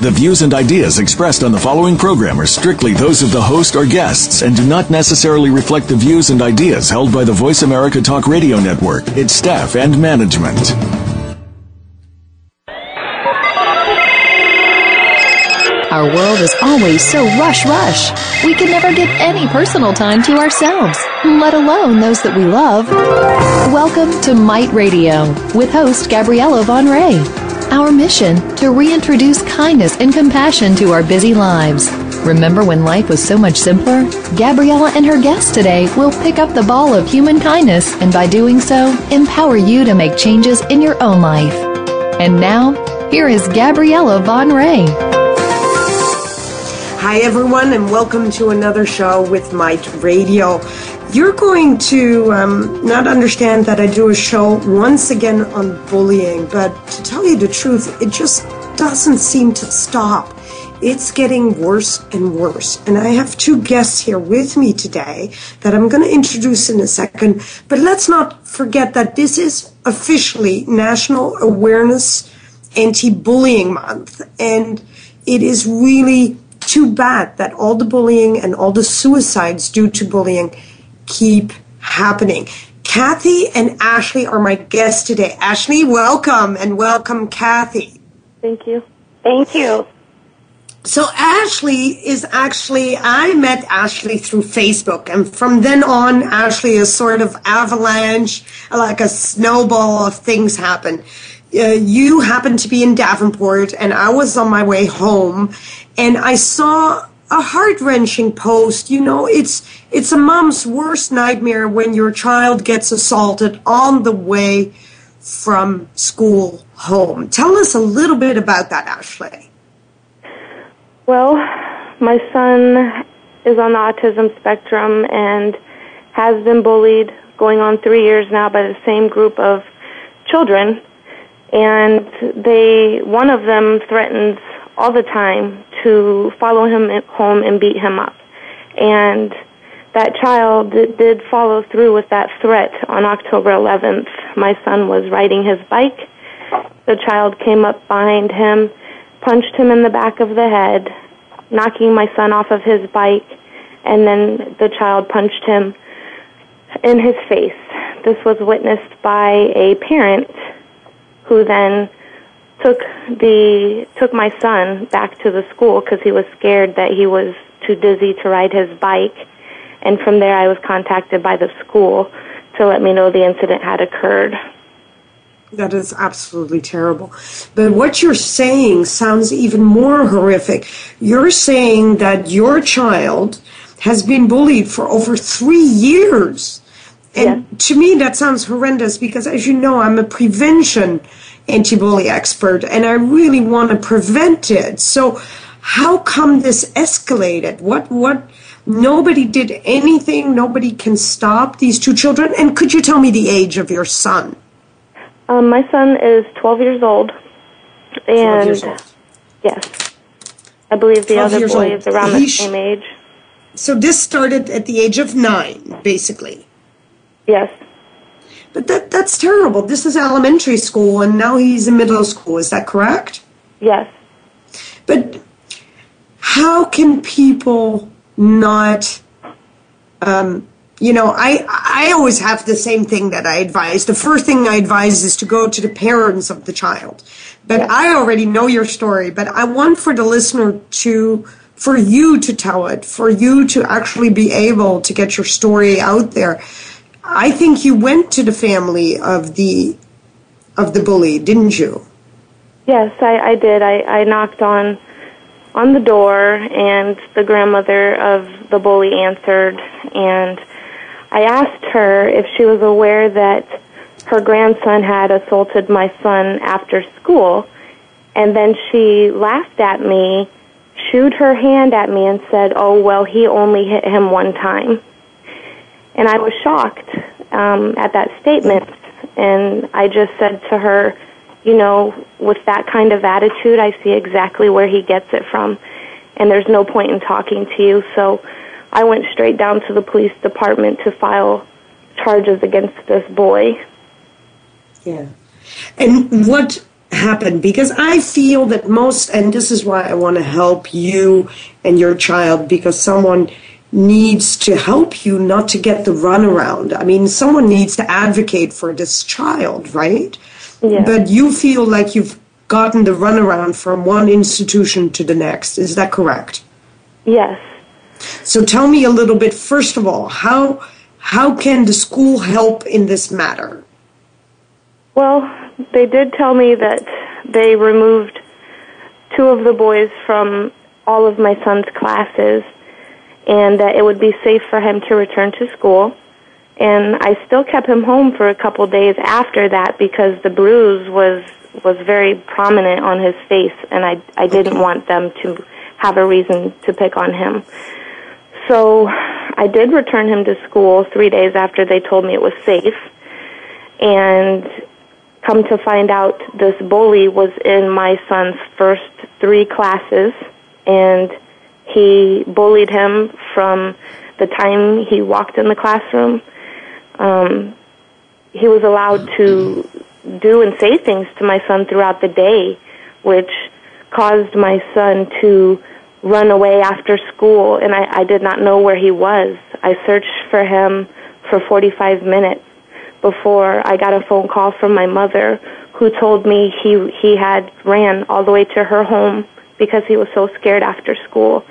The views and ideas expressed on the following program are strictly those of the host or guests and do not necessarily reflect the views and ideas held by the Voice America Talk Radio Network, its staff, and management. Our world is always so rush rush. We can never get any personal time to ourselves, let alone those that we love. Welcome to Might Radio with host Gabriella Van Rij. Our mission to reintroduce kindness and compassion to our busy lives. Remember when life was so much simpler? Gabriella and her guests today will pick up the ball of human kindness and by doing so, empower you to make changes in your own life. And now, here is Gabriella Van Rij. Hi, everyone, and welcome to another show with Might Radio. You're going to um, not understand that I do a show once again on bullying, but to tell you the truth, it just doesn't seem to stop. It's getting worse and worse. And I have two guests here with me today that I'm going to introduce in a second. But let's not forget that this is officially National Awareness Anti Bullying Month. And it is really too bad that all the bullying and all the suicides due to bullying keep happening. Kathy and Ashley are my guests today. Ashley, welcome, and welcome, Kathy. Thank you. Thank you. So Ashley is actually, I met Ashley through Facebook, and from then on, Ashley is sort of avalanche, like a snowball of things happen. Uh, you happened to be in Davenport, and I was on my way home, and I saw a heart wrenching post. You know, it's it's a mom's worst nightmare when your child gets assaulted on the way from school home. Tell us a little bit about that, Ashley. Well, my son is on the autism spectrum and has been bullied going on three years now by the same group of children. And they, one of them threatens all the time to follow him home and beat him up. And that child did follow through with that threat on October 11th. My son was riding his bike. The child came up behind him, punched him in the back of the head, knocking my son off of his bike, and then the child punched him in his face. This was witnessed by a parent who then took the took my son back to the school because he was scared that he was too dizzy to ride his bike and from there I was contacted by the school to let me know the incident had occurred. That is absolutely terrible. But what you're saying sounds even more horrific. You're saying that your child has been bullied for over three years. And yes. to me, that sounds horrendous because, as you know, I'm a prevention anti-bully expert and I really want to prevent it. So how come this escalated? What, what, nobody did anything? Nobody can stop these two children? And could you tell me the age of your son? Um, my son is 12 years old. And years old. yes, I believe the other boy old. is around the same age. So this started at the age of nine, basically. Yes. But that that's terrible. This is elementary school, and now he's in middle school. Is that correct? Yes. But how can people not? Um, you know, I I always have the same thing that I advise. The first thing I advise is to go to the parents of the child. But yes. I already know your story. But I want for the listener to for you to tell it, for you to actually be able to get your story out there. I think you went to the family of the of the bully, didn't you? Yes, I, I did. I, I knocked on on the door, and the grandmother of the bully answered, and I asked her if she was aware that her grandson had assaulted my son after school, and then she laughed at me, shooed her hand at me, and said, "Oh well, he only hit him one time." And I was shocked um, at that statement. And I just said to her, you know, with that kind of attitude, I see exactly where he gets it from. And there's no point in talking to you. So I went straight down to the police department to file charges against this boy. Yeah. And what happened? Because I feel that most, and this is why I want to help you and your child, because someone needs to help you not to get the runaround. I mean, someone needs to advocate for this child, right? Yeah. But you feel like you've gotten the runaround from one institution to the next. Is that correct? Yes. So tell me a little bit, first of all, how, how can the school help in this matter? Well, they did tell me that they removed two of the boys from all of my son's classes and that it would be safe for him to return to school. And I still kept him home for a couple days after that because the bruise was was very prominent on his face and I I didn't want them to have a reason to pick on him. So I did return him to school 3 days after they told me it was safe. And come to find out this bully was in my son's first 3 classes and he bullied him from the time he walked in the classroom. Um, he was allowed to do and say things to my son throughout the day, which caused my son to run away after school, and I, I did not know where he was. I searched for him for 45 minutes before I got a phone call from my mother who told me he he had ran all the way to her home because he was so scared after school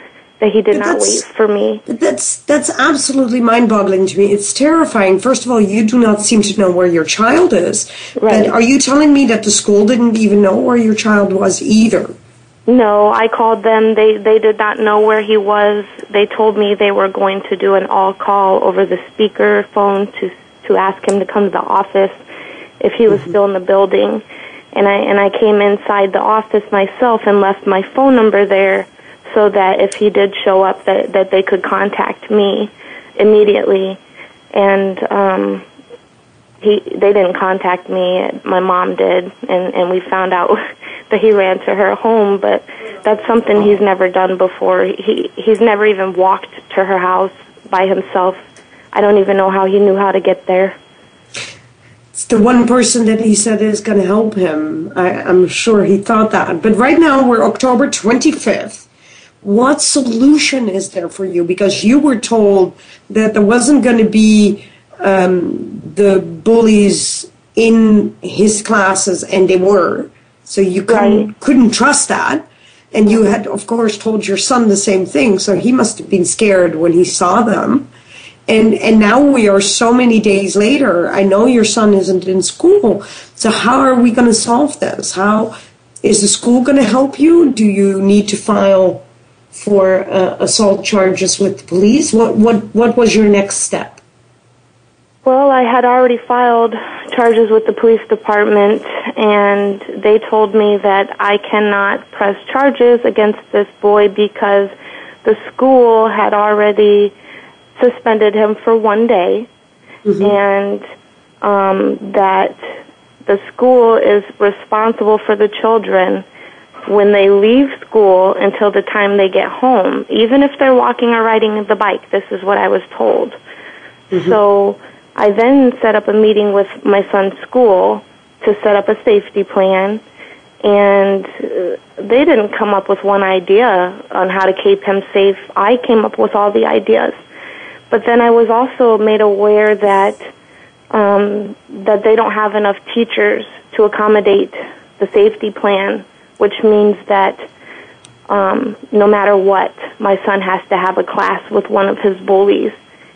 that he did not wait for me. That's that's absolutely mind-boggling to me. It's terrifying. First of all, you do not seem to know where your child is. Right. But are you telling me that the school didn't even know where your child was either? No, I called them. They they did not know where he was. They told me they were going to do an all call over the speaker phone to to ask him to come to the office if he was mm-hmm. still in the building. And I and I came inside the office myself and left my phone number there so that if he did show up that that they could contact me immediately. And um he they didn't contact me. My mom did. And and we found out that he ran to her home. But that's something he's never done before. He he's never even walked to her house by himself. I don't even know how he knew how to get there. It's the one person that he said is going to help him. I, I'm sure he thought that. But right now we're October 25th what solution is there for you? Because you were told that there wasn't going to be um, the bullies in his classes, and they were. So you couldn't, right. couldn't trust that. And you had, of course, told your son the same thing. So he must have been scared when he saw them. And, and now we are so many days later. I know your son isn't in school. So how are we going to solve this? How is the school going to help you? Do you need to file for uh, assault charges with the police? What, what, what was your next step? Well, I had already filed charges with the police department, and they told me that I cannot press charges against this boy because the school had already suspended him for one day, mm-hmm. and um, that the school is responsible for the children when they leave school until the time they get home, even if they're walking or riding the bike. This is what I was told. Mm-hmm. So I then set up a meeting with my son's school to set up a safety plan, and uh, they didn't come up with one idea on how to keep him safe. I came up with all the ideas. But then I was also made aware that um, that they don't have enough teachers to accommodate the safety plan which means that um, no matter what, my son has to have a class with one of his bullies.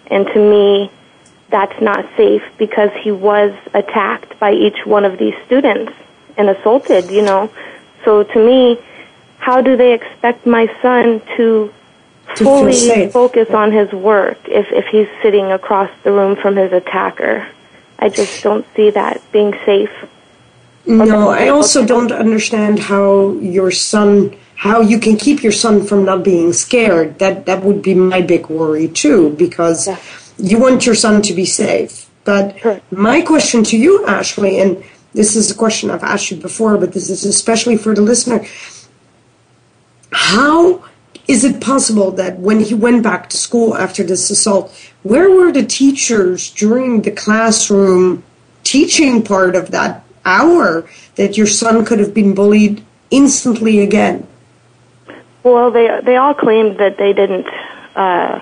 And to me, that's not safe because he was attacked by each one of these students and assaulted, you know. So to me, how do they expect my son to, to fully focus on his work if, if he's sitting across the room from his attacker? I just don't see that being safe. No, I also don't understand how your son, how you can keep your son from not being scared. That that would be my big worry too, because yeah. you want your son to be safe. But my question to you, Ashley, and this is a question I've asked you before, but this is especially for the listener. How is it possible that when he went back to school after this assault, where were the teachers during the classroom teaching part of that hour that your son could have been bullied instantly again? Well, they they all claimed that they didn't uh,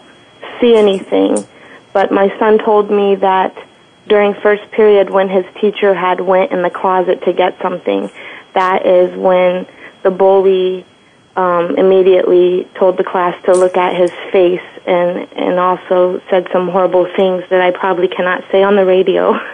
see anything, but my son told me that during first period when his teacher had went in the closet to get something, that is when the bully um, immediately told the class to look at his face and and also said some horrible things that I probably cannot say on the radio.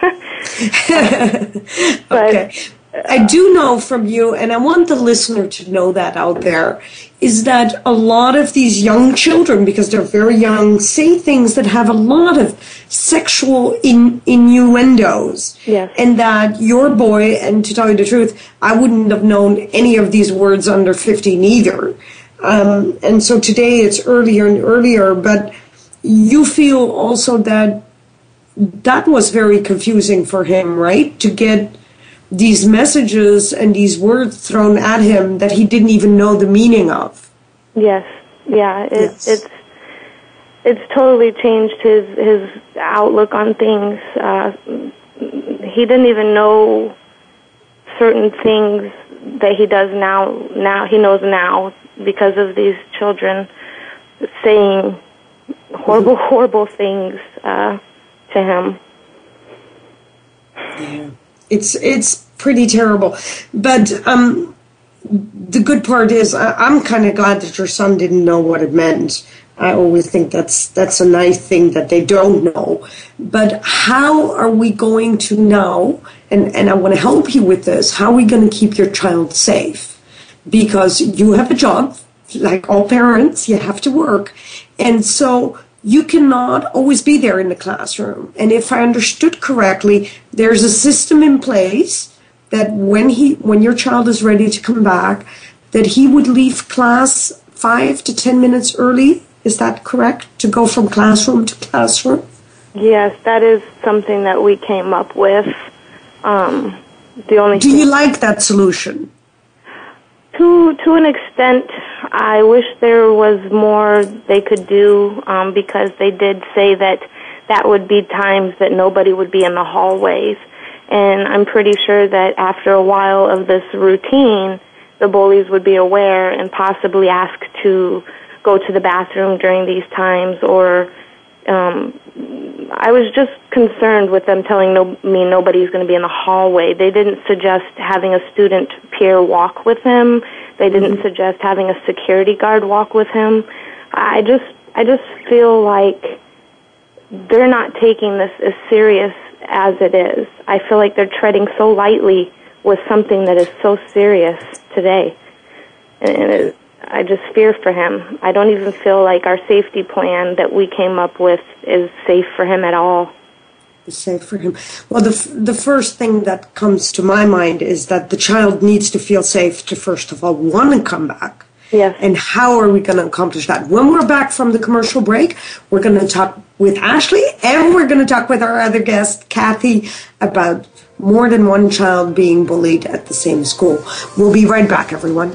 but, okay. I do know from you, and I want the listener to know that out there, is that a lot of these young children, because they're very young, say things that have a lot of sexual in, innuendos. Yes. And that your boy, and to tell you the truth, I wouldn't have known any of these words under 15 either. Um, and so today it's earlier and earlier, but you feel also that that was very confusing for him, right? To get these messages and these words thrown at him that he didn't even know the meaning of. Yes, yeah, it, yes. it's it's totally changed his his outlook on things. Uh, he didn't even know certain things that he does now. Now he knows now because of these children saying horrible, mm-hmm. horrible things uh, to him. Yeah it's it's pretty terrible. But um, the good part is I, am kind of glad that your son didn't know what it meant. I always think that's that's a nice thing that they don't know. But how are we going to know? And and I want to help you with this. How are we going to keep your child safe? Because you have a job, like all parents, you have to work, and so you cannot always be there in the classroom. And if I understood correctly, there's a system in place that when he when your child is ready to come back, that he would leave class five to ten minutes early. Is that correct? To go from classroom to classroom? Yes, that is something that we came up with. Um, the only Do you like that solution? To to an extent, I wish there was more they could do um, because they did say that that would be times that nobody would be in the hallways, and I'm pretty sure that after a while of this routine, the bullies would be aware and possibly ask to go to the bathroom during these times or um, I was just concerned with them telling no, me nobody's going to be in the hallway. They didn't suggest having a student peer walk with him. They didn't mm-hmm. suggest having a security guard walk with him. I just, I just feel like they're not taking this as serious as it is. I feel like they're treading so lightly with something that is so serious today. And it, I just fear for him. I don't even feel like our safety plan that we came up with is safe for him at all. Is safe for him. Well, the the first thing that comes to my mind is that the child needs to feel safe to first of all want to come back. Yes. And how are we going to accomplish that? When we're back from the commercial break, we're going to talk with Ashley and we're going to talk with our other guest, Kathy, about more than one child being bullied at the same school. We'll be right back, everyone.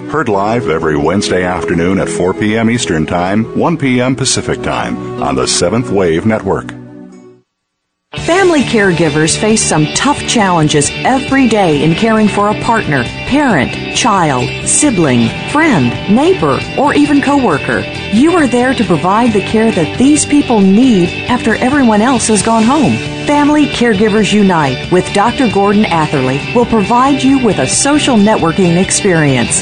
Heard live every Wednesday afternoon at 4 p.m. Eastern Time, 1 p.m. Pacific Time on the Seventh Wave Network. Family caregivers face some tough challenges every day in caring for a partner, parent, child, sibling, friend, neighbor, or even coworker. You are there to provide the care that these people need after everyone else has gone home. Family Caregivers Unite with Dr. Gordon Atherley will provide you with a social networking experience.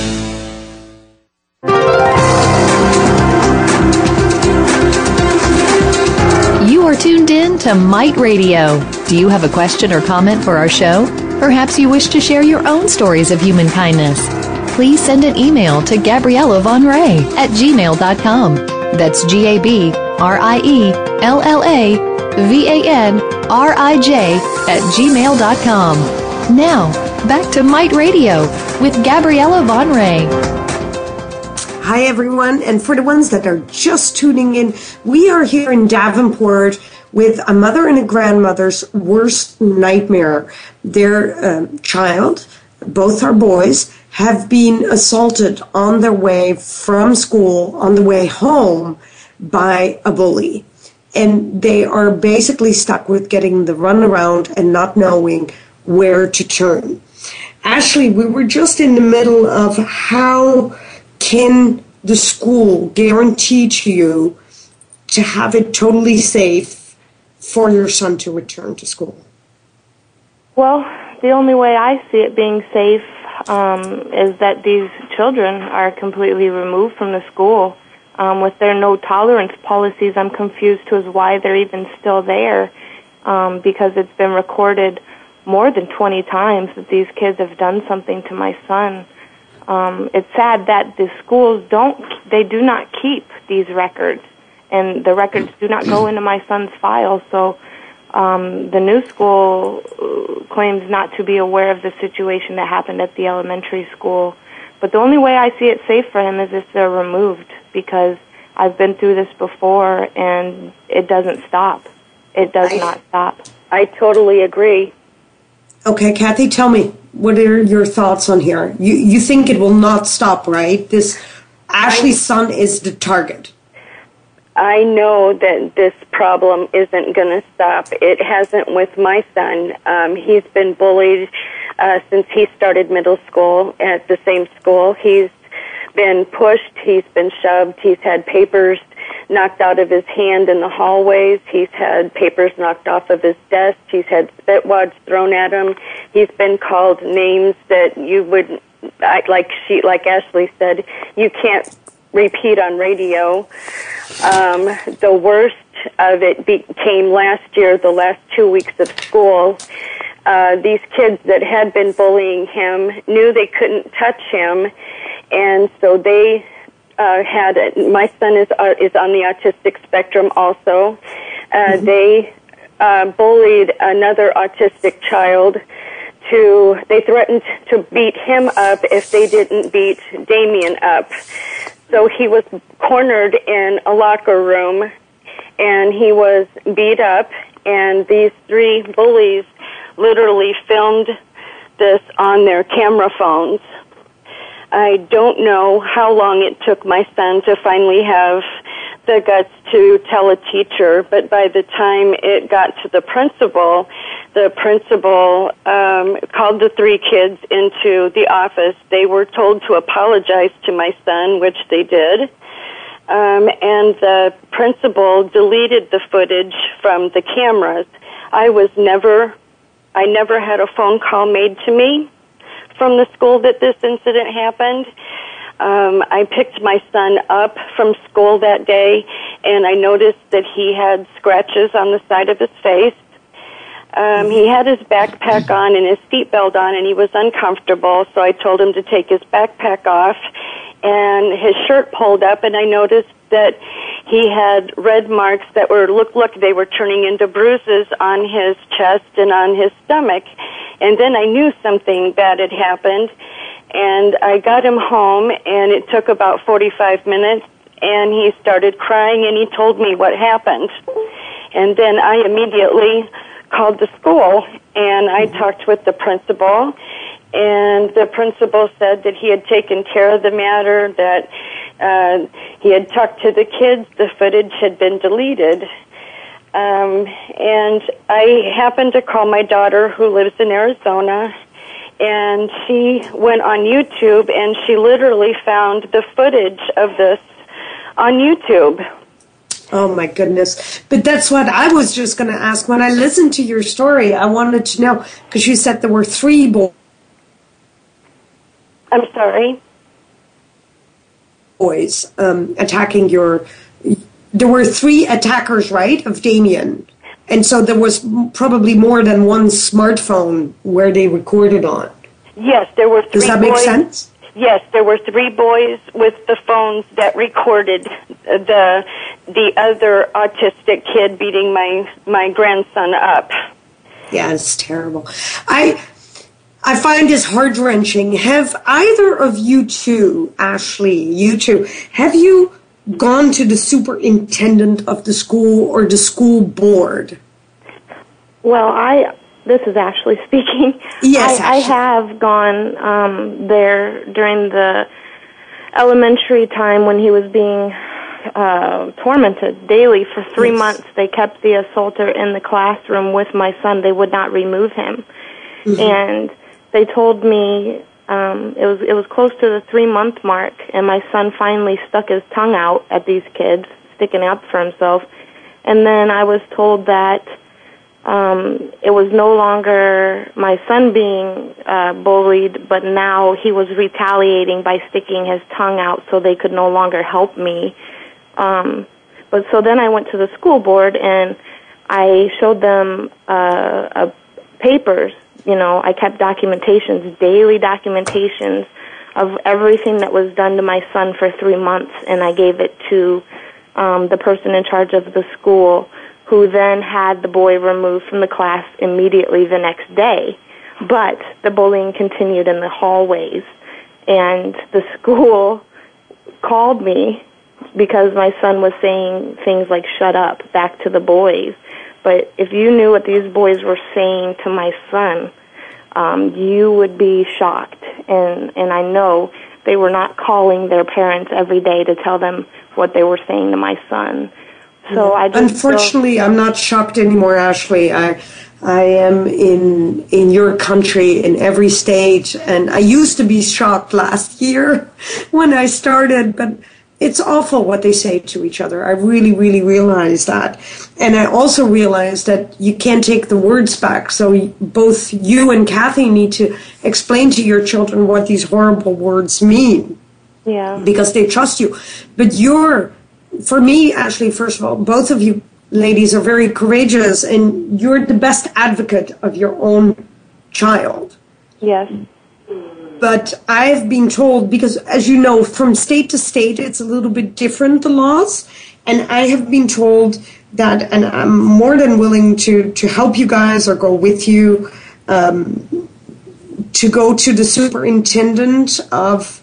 To Might Radio. Do you have a question or comment for our show? Perhaps you wish to share your own stories of human kindness. Please send an email to Gabriella Van Rij at gmail.com. That's G A B R I E L L A V A N R I J at gmail.com. Now, back to Might Radio with Gabriella Van Rij. Hi, everyone. And for the ones that are just tuning in, we are here in Davenport with a mother and a grandmother's worst nightmare. Their um, child, both are boys, have been assaulted on their way from school, on the way home, by a bully. And they are basically stuck with getting the runaround and not knowing where to turn. Ashley, we were just in the middle of how can the school guarantee to you to have it totally safe for your son to return to school? Well, the only way I see it being safe um, is that these children are completely removed from the school. Um, with their no tolerance policies, I'm confused to as why they're even still there um, because it's been recorded more than 20 times that these kids have done something to my son. Um, it's sad that the schools don't, they do not keep these records and the records do not go into my son's file. So um, the new school uh, claims not to be aware of the situation that happened at the elementary school. But the only way I see it safe for him is if they're removed because I've been through this before and it doesn't stop. It does I, not stop. I totally agree. Okay, Kathy, tell me what are your thoughts on here? You you think it will not stop, right? This Ashley's son is the target. I know that this problem isn't going to stop. It hasn't with my son. Um, he's been bullied uh, since he started middle school at the same school. He's been pushed. He's been shoved. He's had papers knocked out of his hand in the hallways. He's had papers knocked off of his desk. He's had spit wads thrown at him. He's been called names that you would I, like she, like Ashley said, you can't repeat on radio. Um, the worst of it came last year, the last two weeks of school. Uh, these kids that had been bullying him knew they couldn't touch him, and so they uh, had it. My son is uh, is on the autistic spectrum also. Uh, mm-hmm. They uh, bullied another autistic child. To they threatened to beat him up if they didn't beat Damien up. So he was cornered in a locker room and he was beat up and these three bullies literally filmed this on their camera phones. I don't know how long it took my son to finally have the guts to tell a teacher, but by the time it got to the principal, the principal um, called the three kids into the office. They were told to apologize to my son, which they did. Um, and the principal deleted the footage from the cameras. I was never, I never had a phone call made to me from the school that this incident happened. Um, I picked my son up from school that day, and I noticed that he had scratches on the side of his face. Um, he had his backpack on and his seatbelt on, and he was uncomfortable. So I told him to take his backpack off, and his shirt pulled up, and I noticed that he had red marks that were look look they were turning into bruises on his chest and on his stomach. And then I knew something bad had happened and I got him home and it took about 45 minutes and he started crying and he told me what happened. And then I immediately called the school and I talked with the principal and the principal said that he had taken care of the matter, that uh, he had talked to the kids, the footage had been deleted. Um, and I happened to call my daughter who lives in Arizona and she went on YouTube and she literally found the footage of this on YouTube. Oh my goodness. But that's what I was just going to ask. When I listened to your story, I wanted to know because you said there were three boys. I'm sorry? Boys um, attacking your. There were three attackers, right, of Damien? And so there was probably more than one smartphone where they recorded on. Yes, there were three Does that make boys. sense? Yes, there were three boys with the phones that recorded the the other autistic kid beating my my grandson up. Yeah, it's terrible. I I find this heart wrenching. Have either of you two, Ashley, you two, have you gone to the superintendent of the school or the school board? Well, I this is Ashley speaking. Yes, I, I have gone um, there during the elementary time when he was being uh, tormented daily for three Yes. months. They kept the assaulter in the classroom with my son. They would not remove him, Mm-hmm. and they told me um, it was it was close to the three month mark, and my son finally stuck his tongue out at these kids, sticking up for himself. And then I was told that um, it was no longer my son being uh, bullied, but now he was retaliating by sticking his tongue out so they could no longer help me. Um, but so then I went to the school board and I showed them uh, uh, papers. You know, I kept documentations, daily documentations of everything that was done to my son for three months, and I gave it to um, the person in charge of the school, who then had the boy removed from the class immediately the next day. But the bullying continued in the hallways, and the school called me because my son was saying things like "shut up" back to the boys. But if you knew what these boys were saying to my son, um, you would be shocked. And and I know they were not calling their parents every day to tell them what they were saying to my son. So I just feel- Unfortunately, I'm not shocked anymore, Ashley. I I am in in your country in every state, and I used to be shocked last year when I started, but it's awful what they say to each other. I really, really realize that, and I also realize that you can't take the words back. So both you and Kathy need to explain to your children what these horrible words mean yeah. because they trust you. But you're, for me, Ashley, first of all, both of you ladies are very courageous and you're the best advocate of your own child. Yes. But I've been told, because as you know, from state to state, it's a little bit different, the laws. And I have been told that, and I'm more than willing to, to help you guys or go with you, um, to go to the superintendent of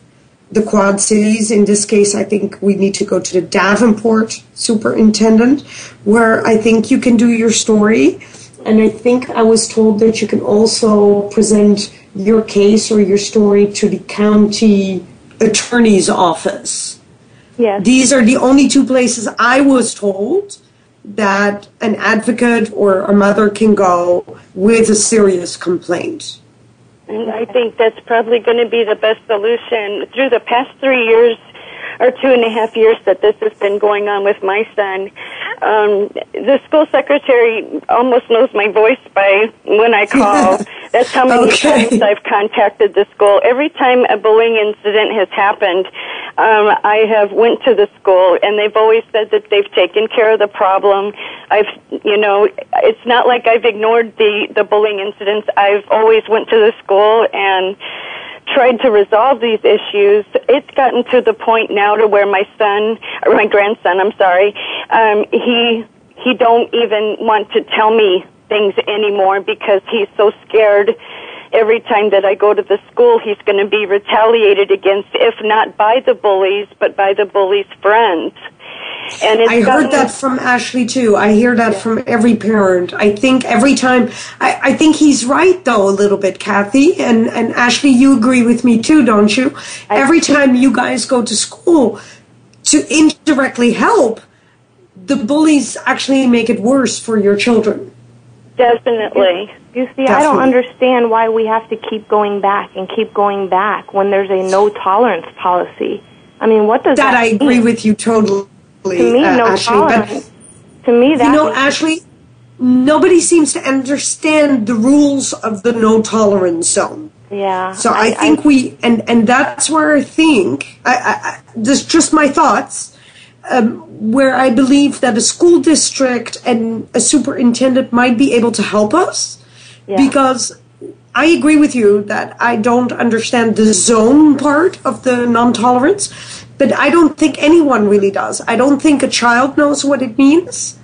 the Quad Cities. In this case, I think we need to go to the Davenport superintendent, where I think you can do your story. And I think I was told that you can also present your case or your story to the county attorney's office. Yes. These are the only two places I was told that an advocate or a mother can go with a serious complaint. And I think that's probably going to be the best solution. Through the past three years or two and a half years that this has been going on with my son, um, the school secretary almost knows my voice by when I call. That's how many Okay. times I've contacted the school. Every time a bullying incident has happened, um, I have went to the school, and they've always said that they've taken care of the problem. I've, you know, it's not like I've ignored the the bullying incidents. I've always went to the school and tried to resolve these issues. It's gotten to the point now to where my son, or my grandson, I'm sorry, um, he he don't even want to tell me things anymore because he's so scared. Every time that I go to the school, he's going to be retaliated against, if not by the bullies, but by the bullies' friends. And it's I heard that from Ashley too. I hear that from every parent. I think every time, I, I think he's right though a little bit, Kathy. And, and Ashley, you agree with me too, don't you? every time you guys go to school to indirectly help, the bullies actually make it worse for your children. Definitely. You see, I don't understand why we have to keep going back and keep going back when there's a no tolerance policy. I mean, what does that, That I agree mean? with you totally, To me, uh, no Ashley. tolerance. to me, that you know, means- Ashley, nobody seems to understand the rules of the no tolerance zone. yeah. So I, think we, and and that's where I think, I, I, I this just my thoughts, um, where I believe that a school district and a superintendent might be able to help us, because I agree with you that I don't understand the zone part of the non-tolerance, but I don't think anyone really does. I don't think a child knows what it means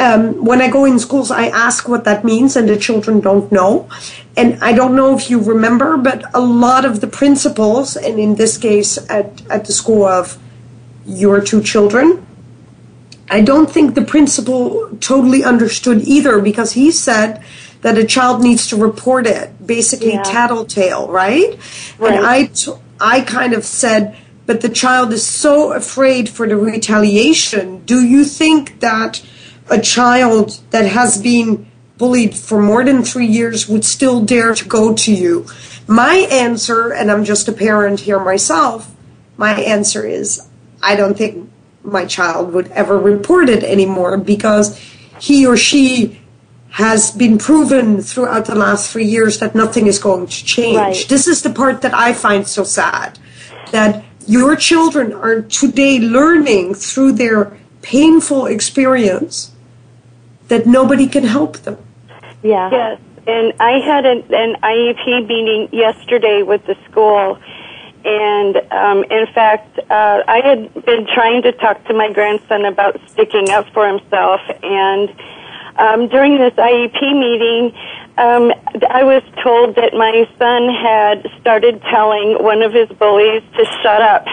um, when I go in schools, I ask what that means, and the children don't know. And I don't know if you remember, but a lot of the principals, and in this case at, at the school of your two children, I don't think the principal totally understood either because he said that a child needs to report it, basically Yeah. tattletale, right? right? And I, t- I kind of said, but the child is so afraid for the retaliation. Do you think that a child that has been bullied for more than three years would still dare to go to you? My answer, and I'm just a parent here myself, my answer is I don't think my child would ever report it anymore because he or she has been proven throughout the last three years that nothing is going to change. Right. This is the part that I find so sad that your children are today learning through their painful experience that nobody can help them. yeah. Yes, and I had an, an IEP meeting yesterday with the school, and um, in fact, uh, I had been trying to talk to my grandson about sticking up for himself, and um, during this IEP meeting, um, I was told that my son had started telling one of his bullies to shut up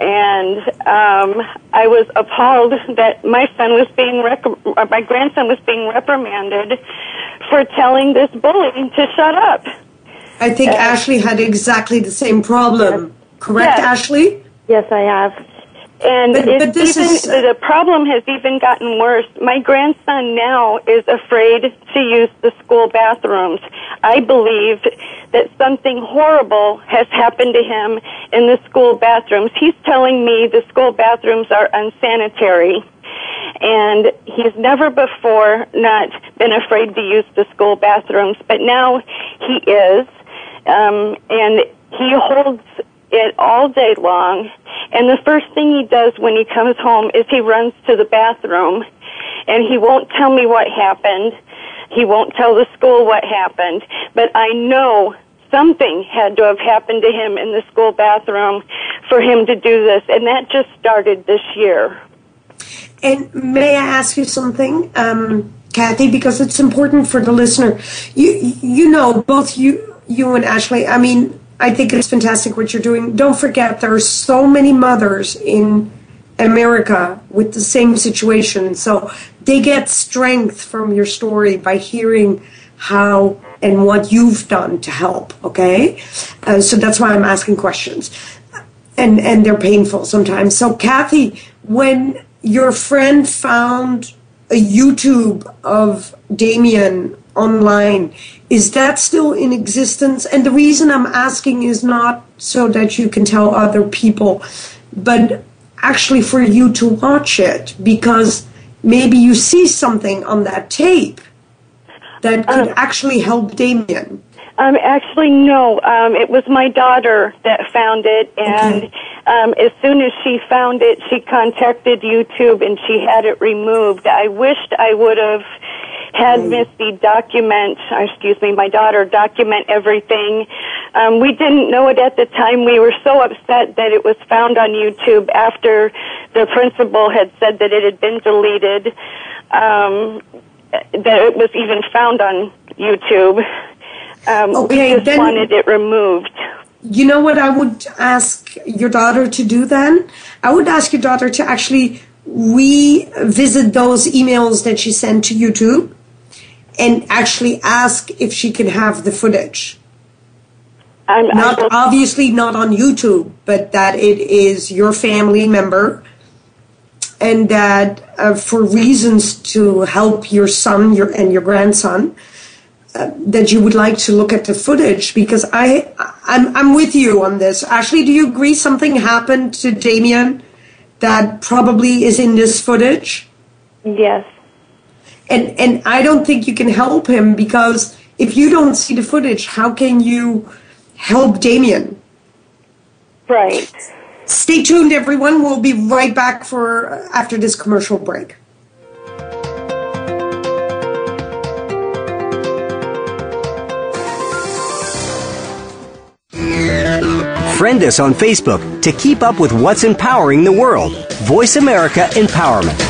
and um, I was appalled that my son was being rec- my grandson was being reprimanded for telling this bully to shut up. I think Ashley had exactly the same problem. Correct, Yes. Ashley? Yes, I have. And But- it's but this even, is- uh, the problem has even gotten worse. My grandson now is afraid to use the school bathrooms. I believe that something horrible has happened to him in the school bathrooms. He's telling me the school bathrooms are unsanitary. And he's never before not been afraid to use the school bathrooms, but now he is. Um, and he holds it all day long. And the first thing he does when he comes home is he runs to the bathroom and he won't tell me what happened. He won't tell the school what happened. But I know something had to have happened to him in the school bathroom for him to do this. And that just started this year. And may I ask you something, um, Kathy, because it's important for the listener. You you know both you you and Ashley. I mean, I think it's fantastic what you're doing. Don't forget there are so many mothers in America with the same situation, so they get strength from your story by hearing how and what you've done to help. Okay, uh, so that's why I'm asking questions and and they're painful sometimes. So Kathy, when your friend found a YouTube of Damien online, is that still in existence? And the reason I'm asking is not so that you can tell other people, but actually for you to watch it because maybe you see something on that tape that could um, actually help Damien? Um, actually, no. Um, it was my daughter that found it, and okay. um, as soon as she found it, she contacted YouTube and she had it removed. I wished I would have had Misty document, excuse me, my daughter document everything. Um, we didn't know it at the time. We were so upset that it was found on YouTube after the principal had said that it had been deleted, um, that it was even found on YouTube. Um, okay, we just then, wanted it removed. You know what I would ask your daughter to do then? I would ask your daughter to actually revisit those emails that she sent to YouTube and actually ask if she can have the footage. I'm, not I'm obviously not on YouTube, but that it is your family member, and that uh, for reasons to help your son your, and your grandson, uh, that you would like to look at the footage because I I'm I'm with you on this. Ashley, do you agree something happened to Damien that probably is in this footage? Yes and and I don't think you can help him because if you don't see the footage, how can you help Damien? Right. Stay tuned, everyone. We'll be right back for uh, after this commercial break. Friend us on Facebook to keep up with what's empowering the world. Voice America Empowerment.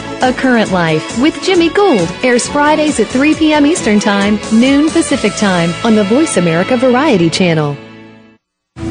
A Current Life with Jimmy Gould airs Fridays at 3 p.m. Eastern Time, noon Pacific Time on the Voice America Variety Channel.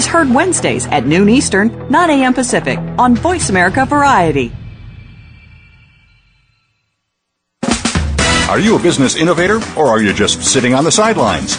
is heard Wednesdays at noon Eastern, 9 a.m. Pacific on Voice America Variety. Are you a business innovator or are you just sitting on the sidelines?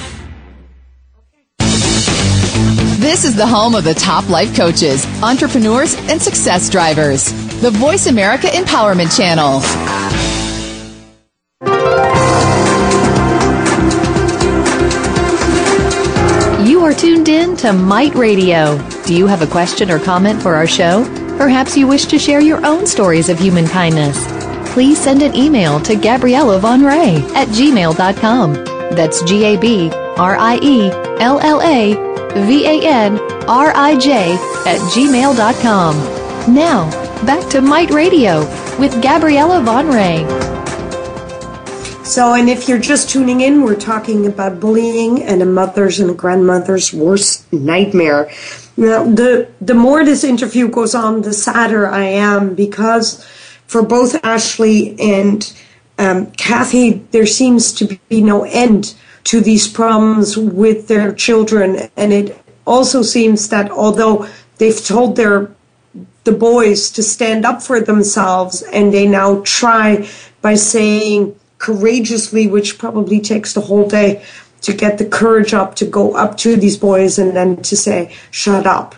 This is the home of the top life coaches, entrepreneurs, and success drivers. The Voice America Empowerment Channel. You are tuned in to Might Radio. Do you have a question or comment for our show? Perhaps you wish to share your own stories of human kindness. Please send an email to Gabriella Van Rij at gmail.com. That's G A B R I E L L A V-A-N-R-I-J at gmail.com. Now, back to Might Radio with Gabriella Van Rij. So, and if you're just tuning in, we're talking about bullying and a mother's and a grandmother's worst nightmare. Now, the, the more this interview goes on, the sadder I am because for both Ashley and um, Kathy, there seems to be no end to these problems with their children. And it also seems that although they've told their the boys to stand up for themselves and they now try by saying courageously, which probably takes the whole day to get the courage up to go up to these boys and then to say, shut up.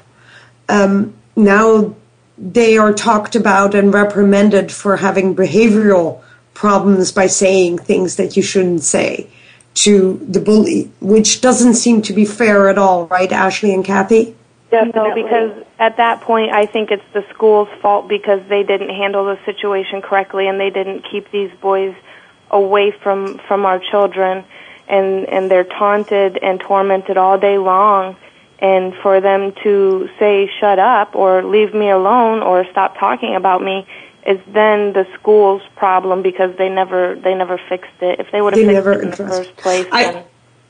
Um, now they are talked about and reprimanded for having behavioral problems by saying things that you shouldn't say to the bully, which doesn't seem to be fair at all, right, Ashley and Kathy? Definitely. You know, because at that point, I think it's the school's fault because they didn't handle the situation correctly and they didn't keep these boys away from from our children, and and they're taunted and tormented all day long. And for them to say "shut up" or "leave me alone" or "stop talking about me" is then the school's problem because they never they never fixed it. If they would have fixed it in addressed- the first place, I- then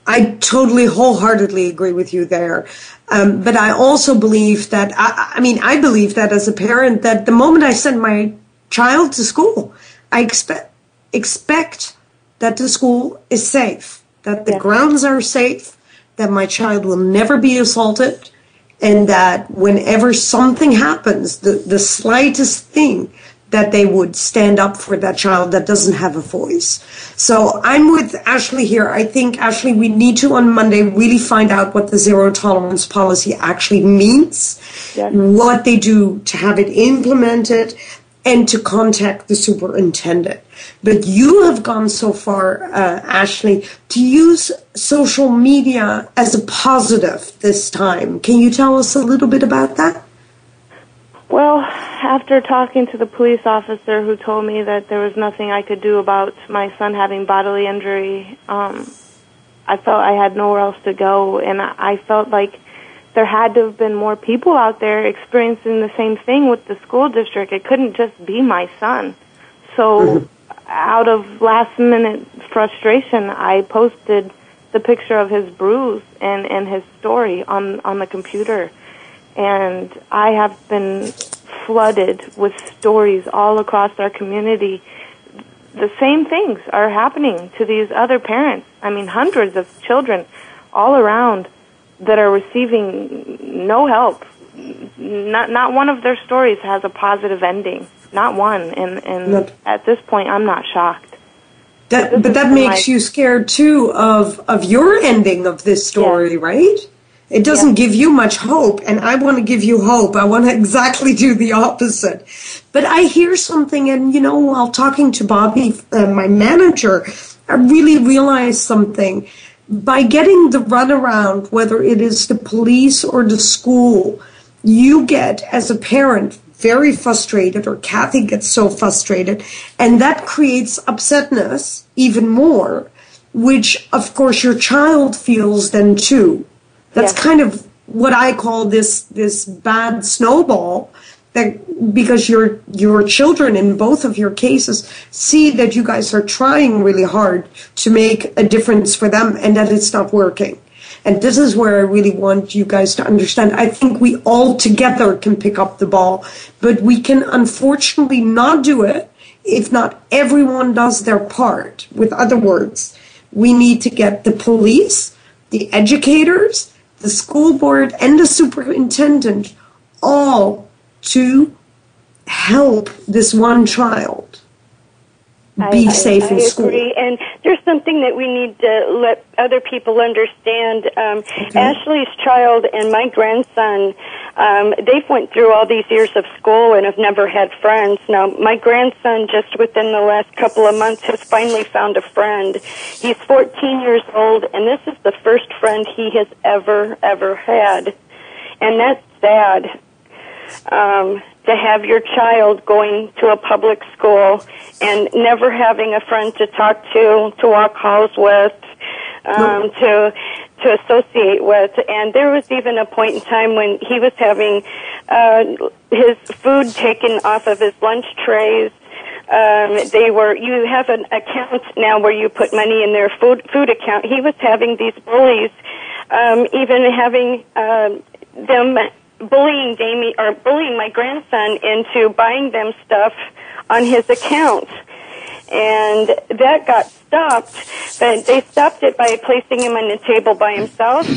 I totally wholeheartedly agree with you there. Um, but I also believe that, I, I mean, I believe that as a parent, that the moment I send my child to school, I expect, expect that the school is safe, that the grounds are safe, that my child will never be assaulted, and that whenever something happens, the, the slightest thing, that they would stand up for that child that doesn't have a voice. So I'm with Ashley here. I think, Ashley, we need to on Monday really find out what the zero tolerance policy actually means, what they do to have it implemented, and to contact the superintendent. But you have gone so far, uh, Ashley, to use social media as a positive this time. Can you tell us a little bit about that? Well, after talking to the police officer who told me that there was nothing I could do about my son having bodily injury, um, I felt I had nowhere else to go, and I felt like there had to have been more people out there experiencing the same thing with the school district. It couldn't just be my son. So, out of last minute frustration, I posted the picture of his bruise and, and his story on, on the computer. And I have been flooded with stories all across our community. The same things are happening to these other parents. I mean, hundreds of children all around that are receiving no help. Not not one of their stories has a positive ending. Not one. And and Not- at this point, I'm not shocked. That, but that my- makes you scared too of of your ending of this story, right? It doesn't give you much hope, and I want to give you hope. I want to exactly do the opposite. But I hear something, and you know, while talking to Bobby, uh, my manager, I really realized something. By getting the runaround, whether it is the police or the school, you get as a parent very frustrated, or Kathy gets so frustrated, and that creates upsetness even more, which of course your child feels then too. That's kind of what I call this this bad snowball that because your your children in both of your cases see that you guys are trying really hard to make a difference for them and that it's not working. And this is where I really want you guys to understand. I think we all together can pick up the ball, but we can unfortunately not do it if not everyone does their part. With other words, we need to get the police, the educators, the school board, and the superintendent all to help this one child be safe I in school. agree, and there's something that we need to let other people understand. Um, Ashley's child and my grandson, um, they've went through all these years of school and have never had friends. Now, my grandson, just within the last couple of months, has finally found a friend. He's 14 years old, and this is the first friend he has ever, ever had, and that's sad um, to have your child going to a public school and never having a friend to talk to, to walk halls with, um, to to associate with. And there was even a point in time when he was having uh, his food taken off of his lunch trays. Um, they were. You have an account now where you put money in their food food account. He was having these bullies, um, even having um, them bullying Damien or bullying my grandson into buying them stuff on his account. And that got stopped, but they stopped it by placing him on a table by himself.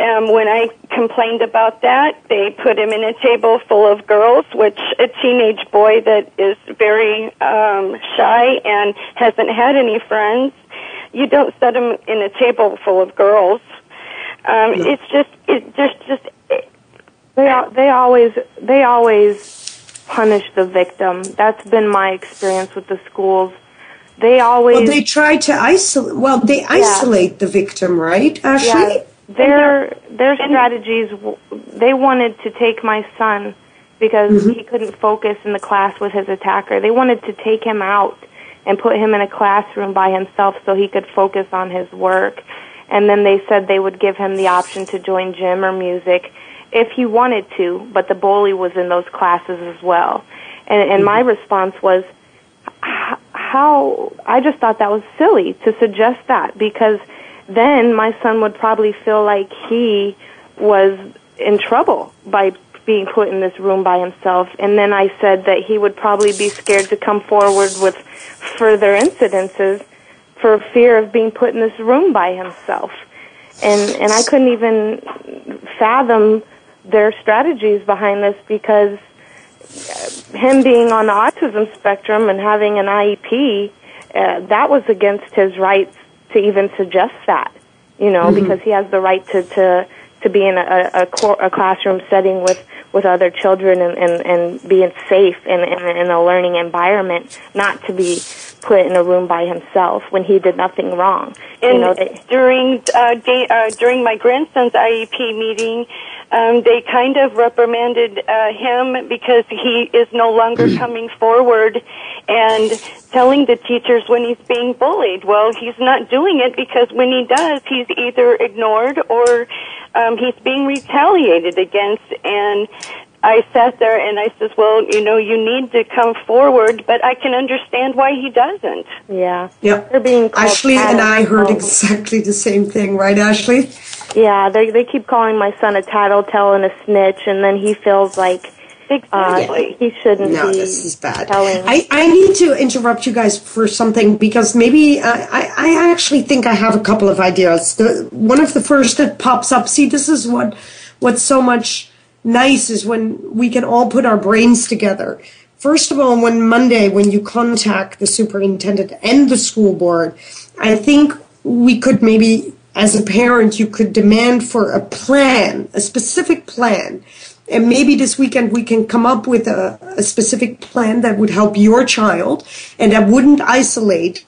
Um, when I complained about that, they put him in a table full of girls, which a teenage boy that is very um, shy and hasn't had any friends, you don't set him in a table full of girls. Um, It's just, it just, just They al- they always they always punish the victim. That's been my experience with the schools. They always Well, they try to isolate. Well, they isolate the victim, right, Ashley? Yeah. their their strategies w- they wanted to take my son because Mm-hmm. he couldn't focus in the class with his attacker. They wanted to take him out and put him in a classroom by himself so he could focus on his work. And then they said they would give him the option to join gym or music if he wanted to, but the bully was in those classes as well. And, and my mm-hmm. response was, how I just thought that was silly to suggest that because then my son would probably feel like he was in trouble by being put in this room by himself. And then I said that he would probably be scared to come forward with further incidences for fear of being put in this room by himself. And and I couldn't even fathom their strategies behind this because him being on the autism spectrum and having an IEP, uh, that was against his rights to even suggest that. You know, Mm-hmm. because he has the right to to to be in a a, cor- a classroom setting with with other children and and, and being safe in, in in a learning environment, not to be put in a room by himself when he did nothing wrong. And you know, they, during uh, day, uh, during my grandson's IEP meeting, um, they kind of reprimanded uh, him because he is no longer coming forward and telling the teachers when he's being bullied. Well, he's not doing it because when he does, he's either ignored or um, he's being retaliated against. And I sat there and I says, "Well, you know, you need to come forward, but I can understand why he doesn't." yeah, Yeah. they're being called Ashley and I heard exactly the same thing, right, Ashley? Yeah, they they keep calling my son a tattletale and a snitch, and then he feels like uh, Exactly. he shouldn't No, be. this is bad. telling- I, I need to interrupt you guys for something because maybe uh, I, I actually think I have a couple of ideas. The, one of the first that pops up, see, this is what what's so much nice is when we can all put our brains together. First of all, when Monday, when you contact the superintendent and the school board, I think we could maybe, as a parent, you could demand for a plan, a specific plan. And maybe this weekend we can come up with a, a specific plan that would help your child and that wouldn't isolate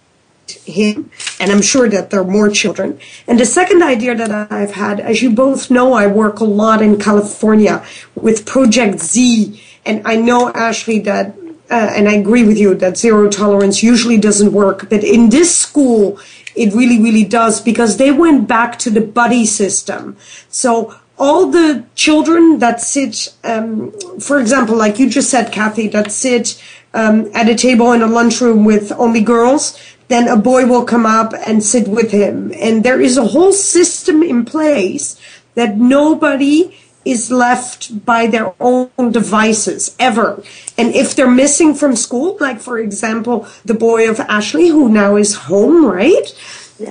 him. And I'm sure that there are more children. And the second idea that I've had, as you both know, I work a lot in California with Project Z. And I know, Ashley, that, uh, and I agree with you that zero tolerance usually doesn't work. But in this school, it really, really does because they went back to the buddy system. So all the children that sit, um, for example, like you just said, Kathy, that sit um, at a table in a lunchroom with only girls, then a boy will come up and sit with him. And there is a whole system in place that nobody is left by their own devices ever. And if they're missing from school, like for example, the boy of Ashley, who now is home, right?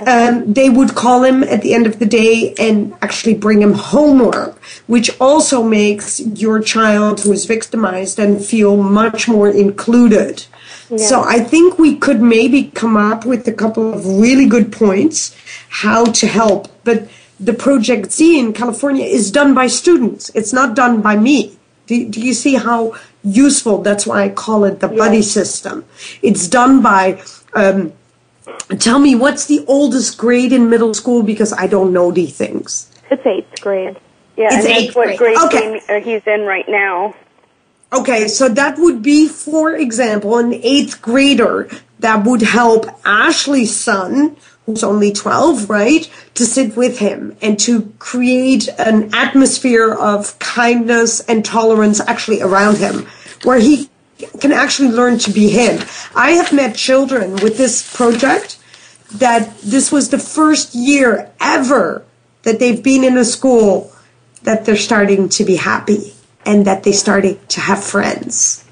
Um, they would call him at the end of the day and actually bring him homework, which also makes your child who is victimized and feel much more included. So I think we could maybe come up with a couple of really good points how to help. But the Project Z in California is done by students. It's not done by me. Do, do you see how useful? That's why I call it the buddy system. It's done by. Um, tell me what's the oldest grade in middle school because I don't know these things. It's eighth grade. Yeah, It's and eighth that's what grade. grade Okay. uh, he's in right now. Okay, so that would be, for example, an eighth grader that would help Ashley's son, who's only 12, right, to sit with him and to create an atmosphere of kindness and tolerance actually around him, where he can actually learn to be him. I have met children with this project that this was the first year ever that they've been in a school that they're starting to be happy and that they started to have friends.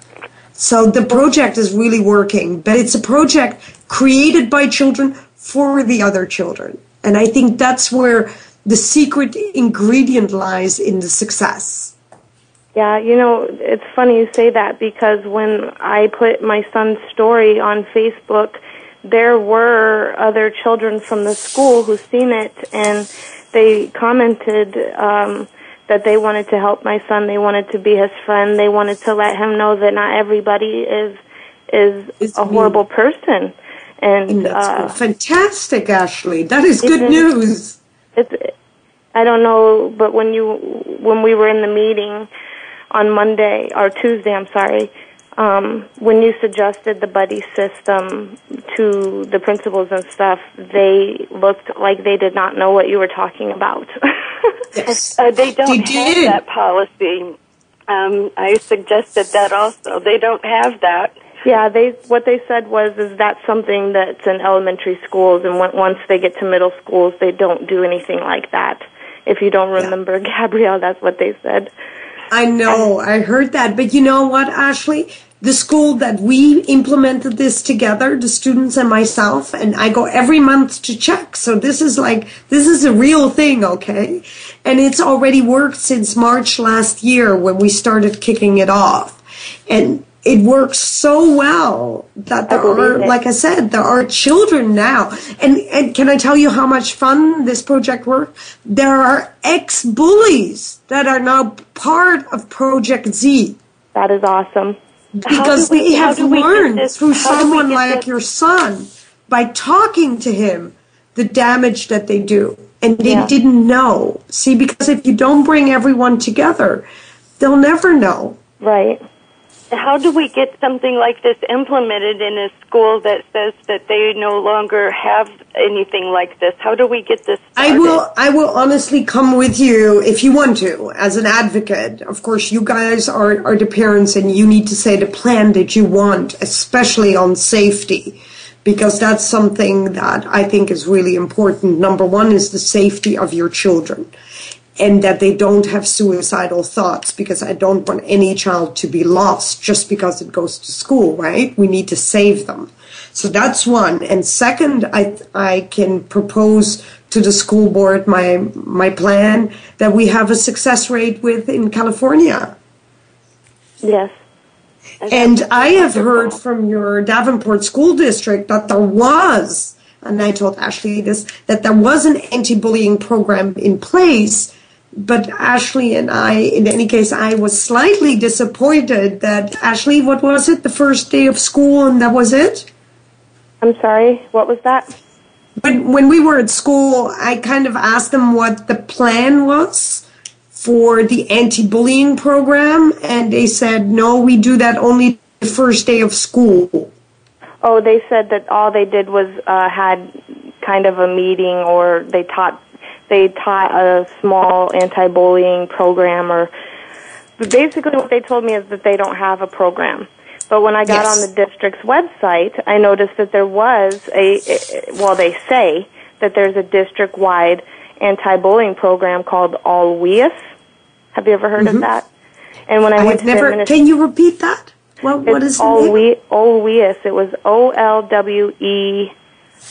So the project is really working, but it's a project created by children for the other children. And I think that's where the secret ingredient lies in the success. Yeah, you know, it's funny you say that because when I put my son's story on Facebook, there were other children from the school who seen it and they commented um that they wanted to help my son, they wanted to be his friend, they wanted to let him know that not everybody is is It's a me. horrible person. And That's uh fantastic, Ashley. That is good news. it's I don't know, but when you when we were in the meeting on Monday or Tuesday, I'm sorry, um, when you suggested the buddy system to the principals and stuff, they looked like they did not know what you were talking about. Yes. Uh, they don't They have did. that policy. Um, I suggested that also. They don't have that. Yeah, they what they said was is that's something that's in elementary schools, and when, once they get to middle schools, they don't do anything like that. If you don't remember, Gabrielle, that's what they said. I know, I heard that. But you know what, Ashley? The school that we implemented this together, the students and myself, and I go every month to check. So this is like, this is a real thing, okay? And it's already worked since March last year when we started kicking it off. And it works so well that there are, it. like I said, there are children now. And, and can I tell you how much fun this project worked? There are ex-bullies that are now part of Project Z That is awesome. because we- they have do we get learned through how someone like this- your son by talking to him the damage that they do. And they Yeah. didn't know. See, because if you don't bring everyone together, they'll never know. Right. How do we get something like this implemented in a school that says that they no longer have anything like this? How do we get this started? I will I will honestly come with you if you want to as an advocate. Of course you guys are, are the parents and you need to say the plan that you want, especially on safety. Because that's something that I think is really important. Number one is the safety of your children and that they don't have suicidal thoughts because I don't want any child to be lost just because it goes to school, right? We need to save them. So that's one. And second, I, I can propose to the school board my, my plan that we have a success rate with in California. Yes. And I have heard from your Davenport school district that there was, and I told Ashley this, that there was an anti-bullying program in place. But Ashley and I, in any case, I was slightly disappointed that Ashley, what was it, the first day of school, and that was it? I'm sorry. What was that? When when we were at school, I kind of asked them what the plan was for the anti-bullying program, and they said, "No, we do that only the first day of school." Oh, they said that all they did was uh, had kind of a meeting, or they taught they taught a small anti-bullying program, or basically what they told me is that they don't have a program. But when I got Yes. on the district's website, I noticed that there was a well, they say that there's a district-wide anti-bullying program called Olweus. Have you ever heard of that? And when I, I went to never. the administ- Can you repeat that? What what is all we Olweus. It was O L W E,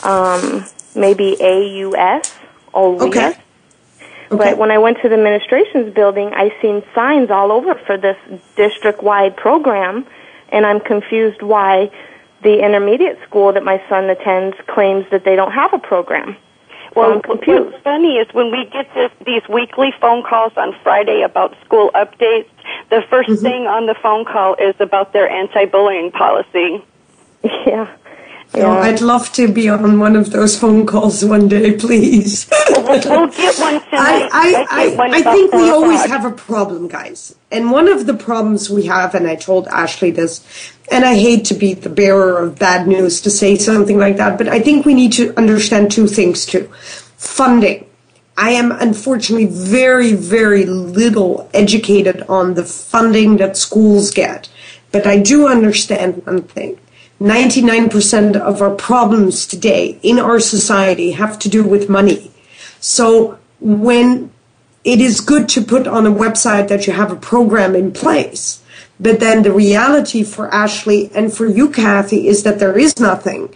um, maybe A U S. All Okay. weus. But when I went to the administration's building, I seen signs all over for this district-wide program, and I'm confused why the intermediate school that my son attends claims that they don't have a program. Well, confused. What's funny is when we get this, these weekly phone calls on Friday about school updates, the 1st Mm-hmm. thing on the phone call is about their anti-bullying policy. Yeah. Oh, I'd love to be on one of those phone calls one day, please. We'll, we'll get one tonight. I, I, I, I think we always have a problem, guys. And one of the problems we have, and I told Ashley this, and I hate to be the bearer of bad news to say something like that, but I think we need to understand two things too. Funding. I am unfortunately very, very little educated on the funding that schools get. But I do understand one thing. 99% of our problems today in our society have to do with money. So when it is good to put on a website that you have a program in place, but then the reality for Ashley and for you, Kathy, is that there is nothing.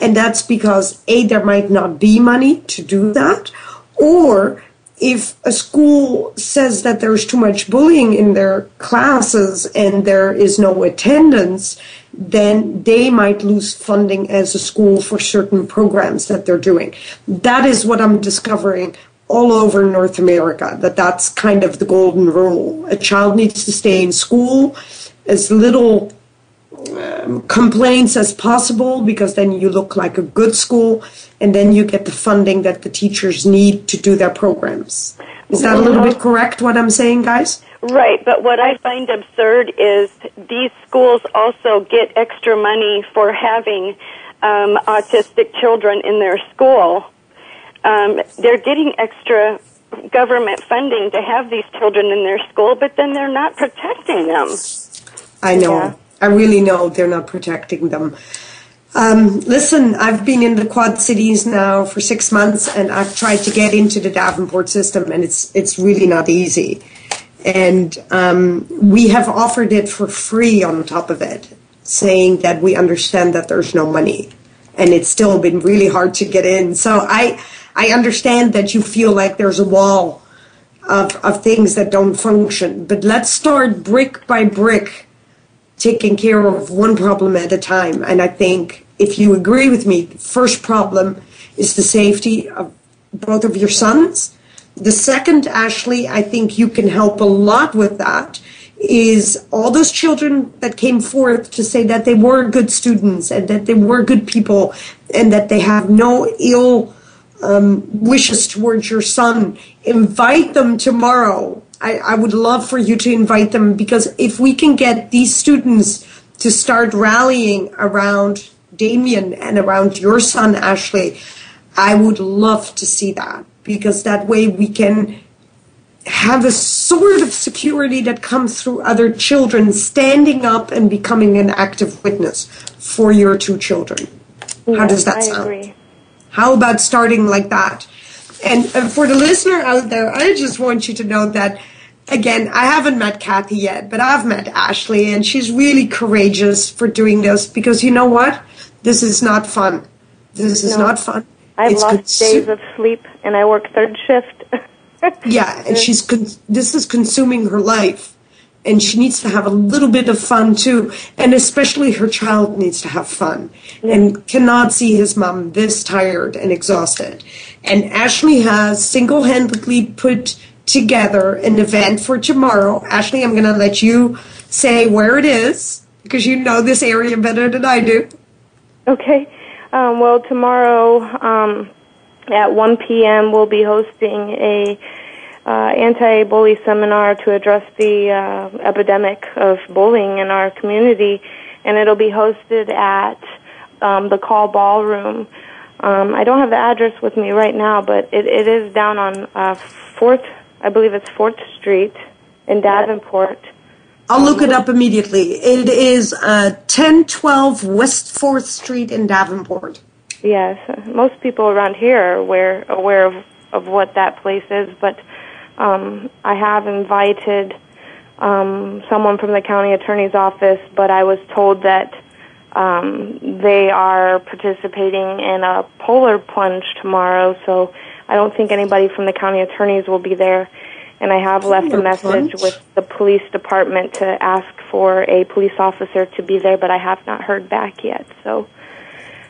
And that's because A, there might not be money to do that, or if a school says that there's too much bullying in their classes and there is no attendance, then they might lose funding as a school for certain programs that they're doing. That is what I'm discovering all over North America, that that's kind of the golden rule. A child needs to stay in school as little um, complaints as possible because then you look like a good school and then you get the funding that the teachers need to do their programs. Is that a little bit correct what I'm saying, guys? Right, but what I find absurd is these schools also get extra money for having um, autistic children in their school. Um, they're getting extra government funding to have these children in their school, but then they're not protecting them. I know. Yeah. I really know they're not protecting them. Um, listen, I've been in the Quad Cities now for six months, and I've tried to get into the Davenport system, and it's it's really not easy. And um, we have offered it for free on top of it, saying that we understand that there's no money, and it's still been really hard to get in. So I I understand that you feel like there's a wall of of things that don't function, but let's start brick by brick taking care of one problem at a time. And I think if you agree with me, the first problem is the safety of both of your sons. The second, Ashley, I think you can help a lot with that is all those children that came forth to say that they were good students and that they were good people and that they have no ill um, wishes towards your son. Invite them tomorrow I, I would love for you to invite them because if we can get these students to start rallying around Damien and around your son, Ashley, I would love to see that because that way we can have a sort of security that comes through other children standing up and becoming an active witness for your two children. Yes, How does that I sound? Agree. How about starting like that? And uh, for the listener out there, I just want you to know that again, I haven't met Kathy yet, but I've met Ashley, and she's really courageous for doing this because you know what? This is not fun. This is no, not fun. I've it's lost days of sleep, and I work third shift. yeah, and she's con- this is consuming her life, and she needs to have a little bit of fun too, and especially her child needs to have fun, yeah. and cannot see his mom this tired and exhausted. And Ashley has single-handedly put together an event for tomorrow. Ashley, I'm going to let you say where it is because you know this area better than I do. Okay. Um, well, tomorrow um, at 1 p.m. we'll be hosting a uh, anti-bully seminar to address the uh, epidemic of bullying in our community, and it'll be hosted at um, the Col Ballroom. Um, I don't have the address with me right now, but it, it is down on uh, Fourth I believe it's Fourth Street in Davenport. I'll look it up immediately. It is uh, 1012 West 4th Street in Davenport. Yes, most people around here are aware, aware of, of what that place is, but um, I have invited um, someone from the county attorney's office, but I was told that um, they are participating in a polar plunge tomorrow, so I don't think anybody from the county attorneys will be there. And I have left a message with the police department to ask for a police officer to be there, but I have not heard back yet. So,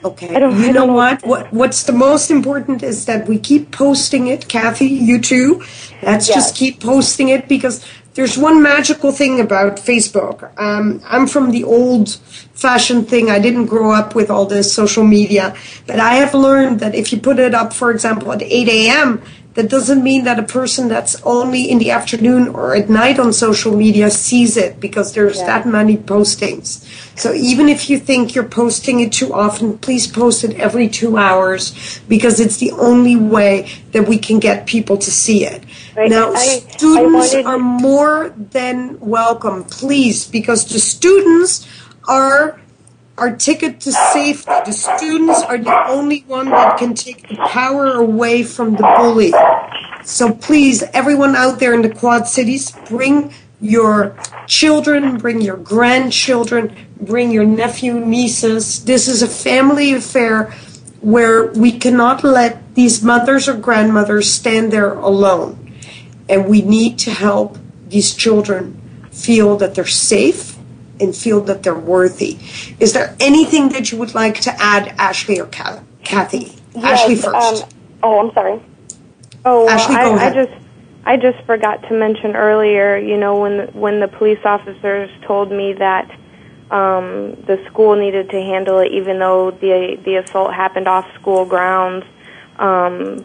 okay. you know, know what? what? What's the most important is that we keep posting it, Kathy. You too. Let's yes. just keep posting it because there's one magical thing about Facebook. Um, I'm from the old fashioned thing. I didn't grow up with all this social media, but I have learned that if you put it up, for example, at 8 a.m., that doesn't mean that a person that's only in the afternoon or at night on social media sees it because there's yeah. that many postings. So even if you think you're posting it too often, please post it every two hours because it's the only way that we can get people to see it. Right. Now, I, students I wanted... are more than welcome, please, because the students are our ticket to safety. The students are the only one that can take the power away from the bully. So please, everyone out there in the Quad Cities, bring your children, bring your grandchildren, bring your nephew, nieces. This is a family affair where we cannot let these mothers or grandmothers stand there alone. And we need to help these children feel that they're safe and feel that they're worthy. Is there anything that you would like to add, Ashley or Kathy? Yes, Ashley first. Um, oh, I'm sorry. Oh, Ashley, I, I, just I just forgot to mention earlier. You know, when when the police officers told me that um, the school needed to handle it, even though the the assault happened off school grounds. Um,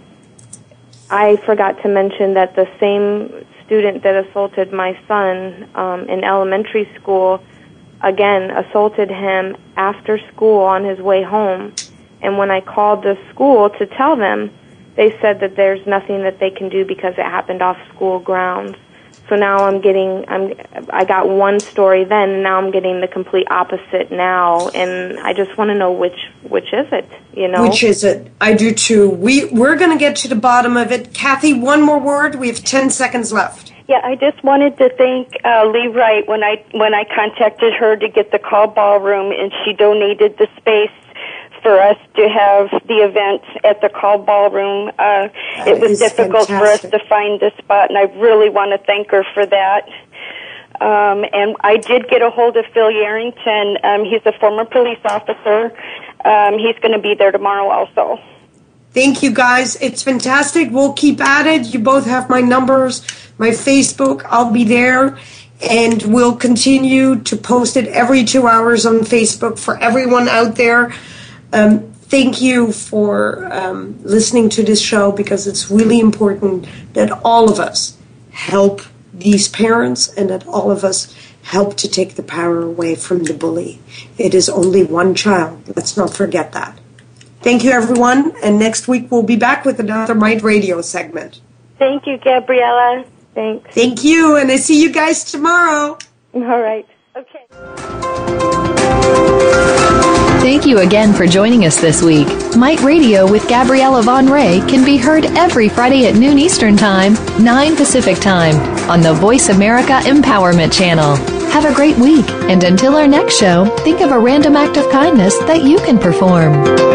I forgot to mention that the same student that assaulted my son um, in elementary school again assaulted him after school on his way home. And when I called the school to tell them, they said that there's nothing that they can do because it happened off school grounds. So now I'm getting I'm I got one story then and now I'm getting the complete opposite now and I just want to know which which is it, you know? Which is it? I do too. We we're going to get to the bottom of it. Kathy, one more word. We have 10 seconds left. Yeah, I just wanted to thank uh, Lee Wright when I when I contacted her to get the Col ballroom and she donated the space for us to have the event at the Col ballroom. Uh, it was difficult fantastic. for us to find the spot, and I really want to thank her for that. Um, and I did get a hold of Phil Yarrington. Um, he's a former police officer. Um, he's going to be there tomorrow also. Thank you guys. It's fantastic. We'll keep at it. You both have my numbers, my Facebook. I'll be there. And we'll continue to post it every two hours on Facebook for everyone out there. Um, thank you for um, listening to this show because it's really important that all of us help these parents and that all of us help to take the power away from the bully. It is only one child. Let's not forget that. Thank you, everyone. And next week we'll be back with another Might Radio segment. Thank you, Gabriella. Thanks. Thank you. And I see you guys tomorrow. All right. Okay. Thank you again for joining us this week. Might Radio with Gabriella Van Rij can be heard every Friday at noon Eastern Time, 9 Pacific Time on the Voice America Empowerment Channel. Have a great week, and until our next show, think of a random act of kindness that you can perform.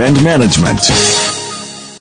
and management.